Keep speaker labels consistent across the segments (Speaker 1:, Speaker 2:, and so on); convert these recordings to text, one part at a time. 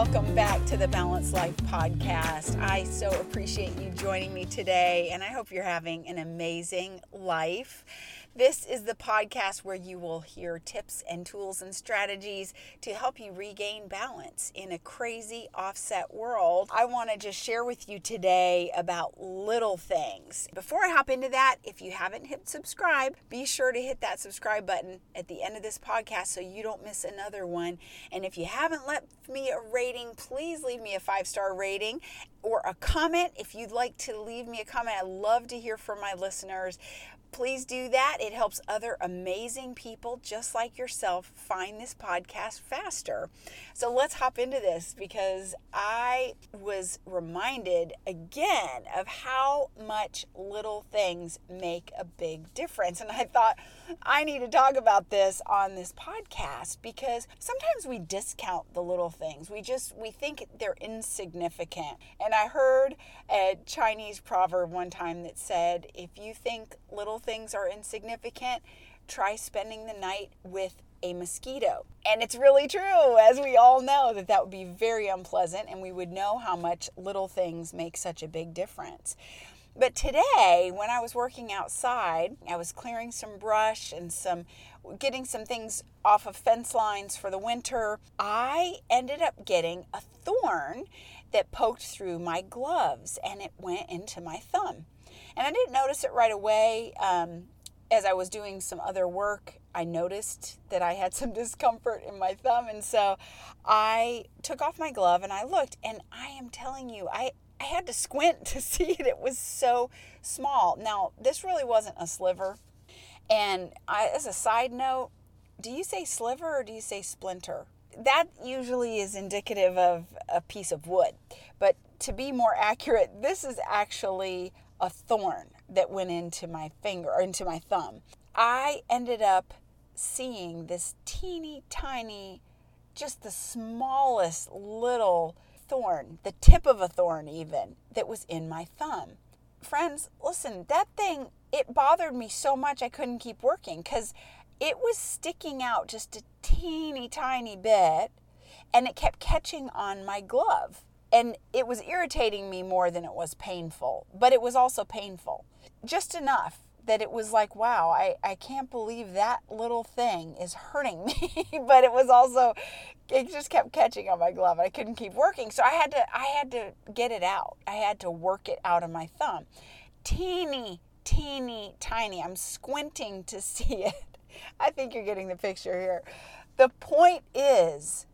Speaker 1: welcome back to the Balanced Life podcast. I so appreciate you joining me today, and I hope you're having an amazing life. This is the podcast where you will hear tips and tools and strategies to help you regain balance in a crazy offset world. I want to just share with you today about little things. Before I hop into that, if you haven't hit subscribe, be sure to hit that subscribe button at the end of this podcast so you don't miss another one. And if you haven't left me a rating, please leave me a five star rating or a comment if you'd like to leave me a comment. I love to hear from my listeners please do that. It helps other amazing people just like yourself find this podcast faster. So let's hop into this because I was reminded again of how much little things make a big difference. And I thought I need to talk about this on this podcast because sometimes we discount the little things. We just we think they're insignificant. And I heard a Chinese proverb one time that said, if you think little things are insignificant, try spending the night with a mosquito. And it's really true, as we all know, that that would be very unpleasant, and we would know how much little things make such a big difference. But today, when I was working outside, I was clearing some brush and some getting some things off of fence lines for the winter. I ended up getting a thorn that poked through my gloves and it went into my thumb. And I didn't notice it right away. Um, as I was doing some other work, I noticed that I had some discomfort in my thumb. And so I took off my glove and I looked. And I am telling you, I, I had to squint to see it. It was so small. Now, this really wasn't a sliver. And I, as a side note, do you say sliver or do you say splinter? That usually is indicative of a piece of wood. But to be more accurate, this is actually a thorn that went into my finger or into my thumb. I ended up seeing this teeny tiny, just the smallest little thorn, the tip of a thorn even, that was in my thumb. Friends, listen, that thing, it bothered me so much I couldn't keep working because it was sticking out just a teeny tiny bit and it kept catching on my glove. And it was irritating me more than it was painful, but it was also painful. Just enough that it was like, wow, I, I can't believe that little thing is hurting me. but it was also, it just kept catching on my glove. And I couldn't keep working. So I had to, I had to get it out. I had to work it out of my thumb. Teeny, teeny, tiny. I'm squinting to see it. I think you're getting the picture here. The point is,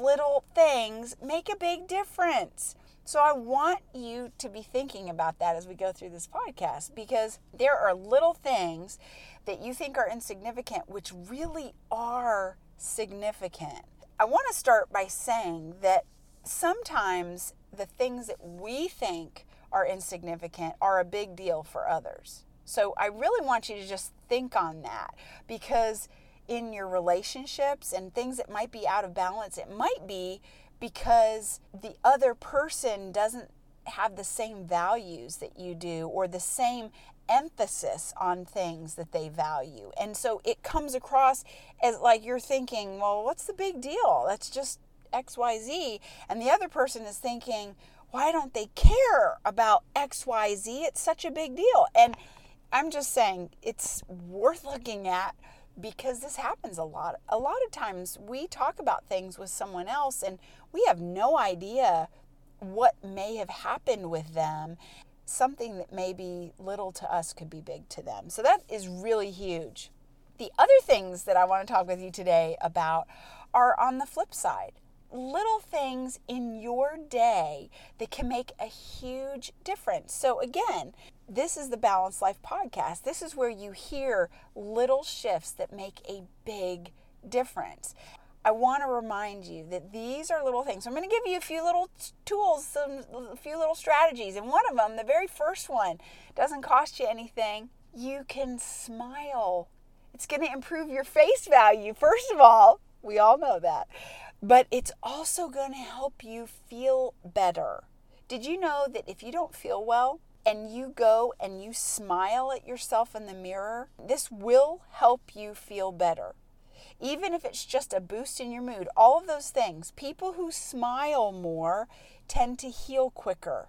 Speaker 1: little things make a big difference. So I want you to be thinking about that as we go through this podcast because there are little things that you think are insignificant which really are significant. I want to start by saying that sometimes the things that we think are insignificant are a big deal for others. So I really want you to just think on that because in your relationships and things that might be out of balance, it might be because the other person doesn't have the same values that you do or the same emphasis on things that they value. And so it comes across as like you're thinking, well, what's the big deal? That's just XYZ. And the other person is thinking, why don't they care about XYZ? It's such a big deal. And I'm just saying it's worth looking at because this happens a lot. A lot of times we talk about things with someone else and we have no idea what may have happened with them. Something that may be little to us could be big to them. So that is really huge. The other things that I want to talk with you today about are on the flip side little things in your day that can make a huge difference. So, again, this is the Balanced Life podcast. This is where you hear little shifts that make a big difference. I want to remind you that these are little things. I'm going to give you a few little tools, some a few little strategies. And one of them, the very first one, doesn't cost you anything. You can smile. It's going to improve your face value. First of all, we all know that but it's also going to help you feel better. Did you know that if you don't feel well and you go and you smile at yourself in the mirror, this will help you feel better. even if it's just a boost in your mood, all of those things. People who smile more tend to heal quicker.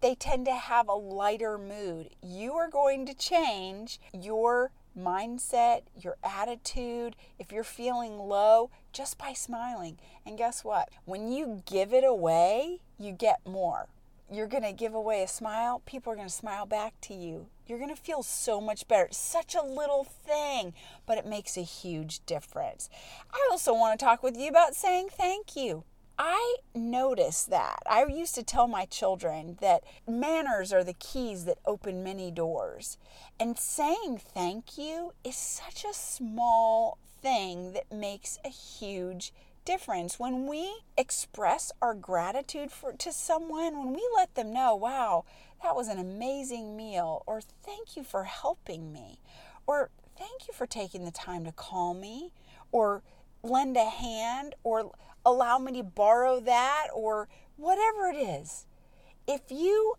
Speaker 1: They tend to have a lighter mood. You are going to change your mindset, your attitude, if you're feeling low, just by smiling. And guess what? When you give it away, you get more. You're going to give away a smile, people are going to smile back to you. You're going to feel so much better. It's such a little thing, but it makes a huge difference. I also want to talk with you about saying thank you. I noticed that. I used to tell my children that manners are the keys that open many doors. And saying thank you is such a small thing that makes a huge difference. When we express our gratitude for to someone, when we let them know, wow, that was an amazing meal, or thank you for helping me, or thank you for taking the time to call me, or lend a hand, or allow me to borrow that or whatever it is. If you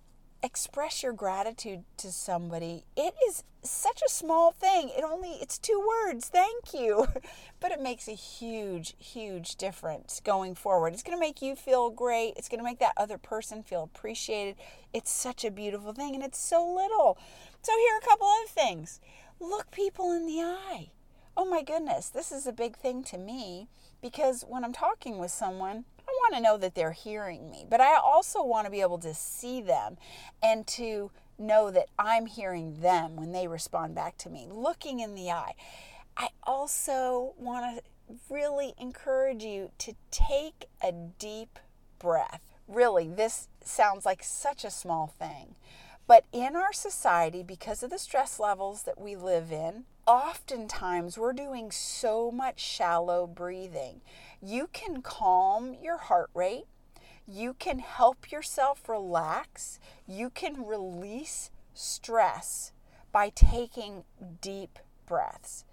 Speaker 1: express your gratitude to somebody, it is such a small thing. It only it's two words, thank you. But it makes a huge huge difference going forward. It's going to make you feel great. It's going to make that other person feel appreciated. It's such a beautiful thing and it's so little. So here are a couple other things. Look people in the eye. Oh my goodness, this is a big thing to me because when I'm talking with someone, want to know that they're hearing me, but I also want to be able to see them and to know that I'm hearing them when they respond back to me, looking in the eye. I also want to really encourage you to take a deep breath. Really, this sounds like such a small thing. But in our society, because of the stress levels that we live in, oftentimes we're doing so much shallow breathing. You can calm your heart rate, you can help yourself relax, you can release stress by taking deep breaths.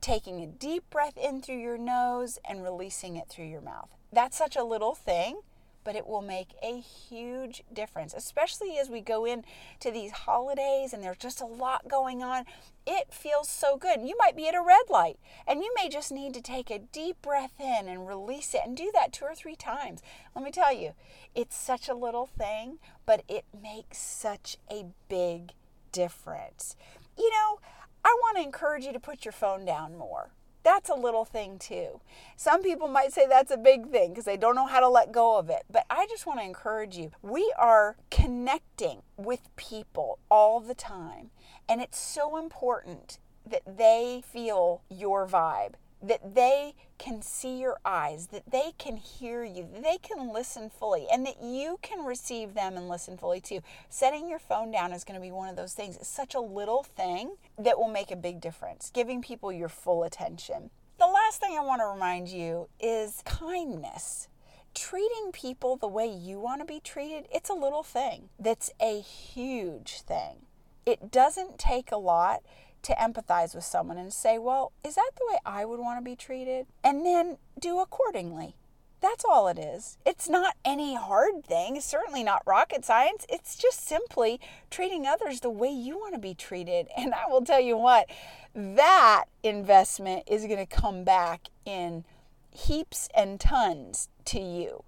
Speaker 1: Taking a deep breath in through your nose and releasing it through your mouth. That's such a little thing, but it will make a huge difference, especially as we go into these holidays and there's just a lot going on. It feels so good. You might be at a red light and you may just need to take a deep breath in and release it and do that two or three times. Let me tell you, it's such a little thing, but it makes such a big difference. You know, I want to encourage you to put your phone down more. That's a little thing too. Some people might say that's a big thing because they don't know how to let go of it. But I just want to encourage you. We are connecting with people all the time. And it's so important that they feel your vibe that they can see your eyes, that they can hear you, that they can listen fully, and that you can receive them and listen fully too. Setting your phone down is going to be one of those things. It's such a little thing that will make a big difference, giving people your full attention. The last thing I want to remind you is kindness. Treating people the way you want to be treated, it's a little thing that's a huge thing. It doesn't take a lot to empathize with someone and say, well, is that the way I would want to be treated? And then do accordingly. That's all it is. It's not any hard thing, certainly not rocket science. It's just simply treating others the way you want to be treated. And I will tell you what, that investment is going to come back in heaps and tons to you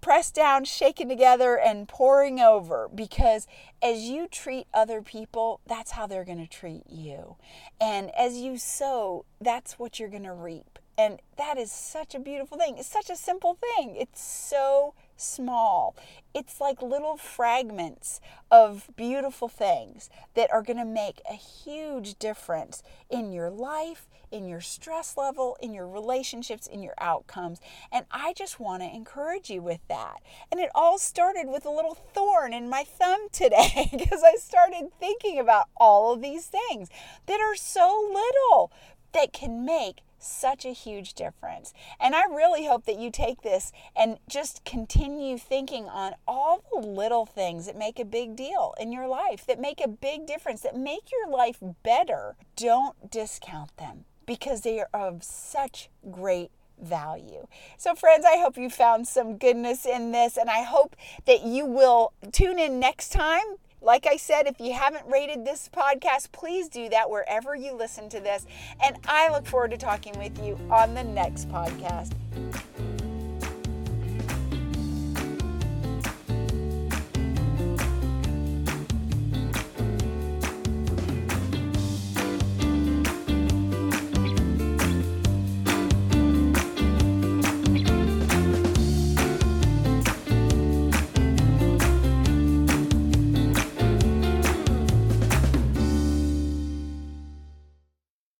Speaker 1: pressed down, shaken together, and pouring over because as you treat other people, that's how they're going to treat you. And as you sow, that's what you're going to reap. And that is such a beautiful thing. It's such a simple thing. It's so small. It's like little fragments of beautiful things that are going to make a huge difference in your life, in your stress level, in your relationships, in your outcomes. And I just want to encourage you with that. And it all started with a little thorn in my thumb today because I started thinking about all of these things that are so little that can make such a huge difference. And I really hope that you take this and just continue thinking on all the little things that make a big deal in your life, that make a big difference, that make your life better. Don't discount them because they are of such great value. So, friends, I hope you found some goodness in this, and I hope that you will tune in next time Like I said, if you haven't rated this podcast, please do that wherever you listen to this. And I look forward to talking with you on the next podcast.